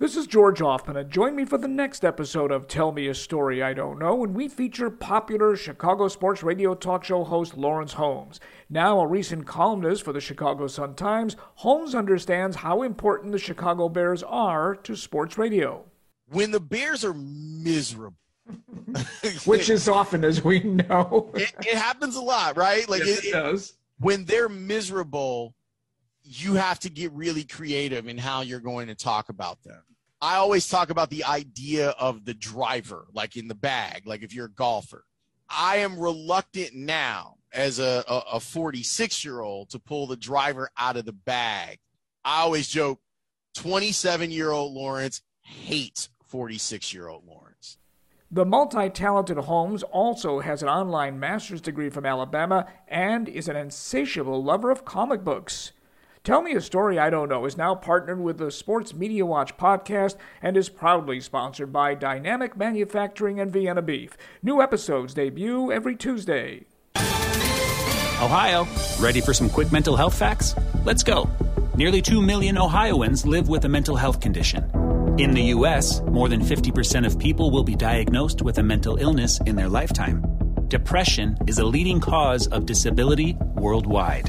This is George Hoffman, and join me for the next episode of Tell Me a Story I Don't Know, when we feature popular Chicago sports radio talk show host Lawrence Holmes. Now a recent columnist for the Chicago Sun-Times, Holmes understands how important the Chicago Bears are to sports radio. When the Bears are miserable, which is often, as we know, it, it happens a lot, right? Like yes, it, it does. When they're miserable, you have to get really creative in how you're going to talk about them. I always talk about the idea of the driver, like in the bag, like if you're a golfer. I am reluctant now as a, a 46 year old to pull the driver out of the bag. I always joke 27 year old Lawrence hates 46 year old Lawrence. The multi talented Holmes also has an online master's degree from Alabama and is an insatiable lover of comic books. Tell Me a Story I Don't Know is now partnered with the Sports Media Watch podcast and is proudly sponsored by Dynamic Manufacturing and Vienna Beef. New episodes debut every Tuesday. Ohio, ready for some quick mental health facts? Let's go. Nearly 2 million Ohioans live with a mental health condition. In the U.S., more than 50% of people will be diagnosed with a mental illness in their lifetime. Depression is a leading cause of disability worldwide.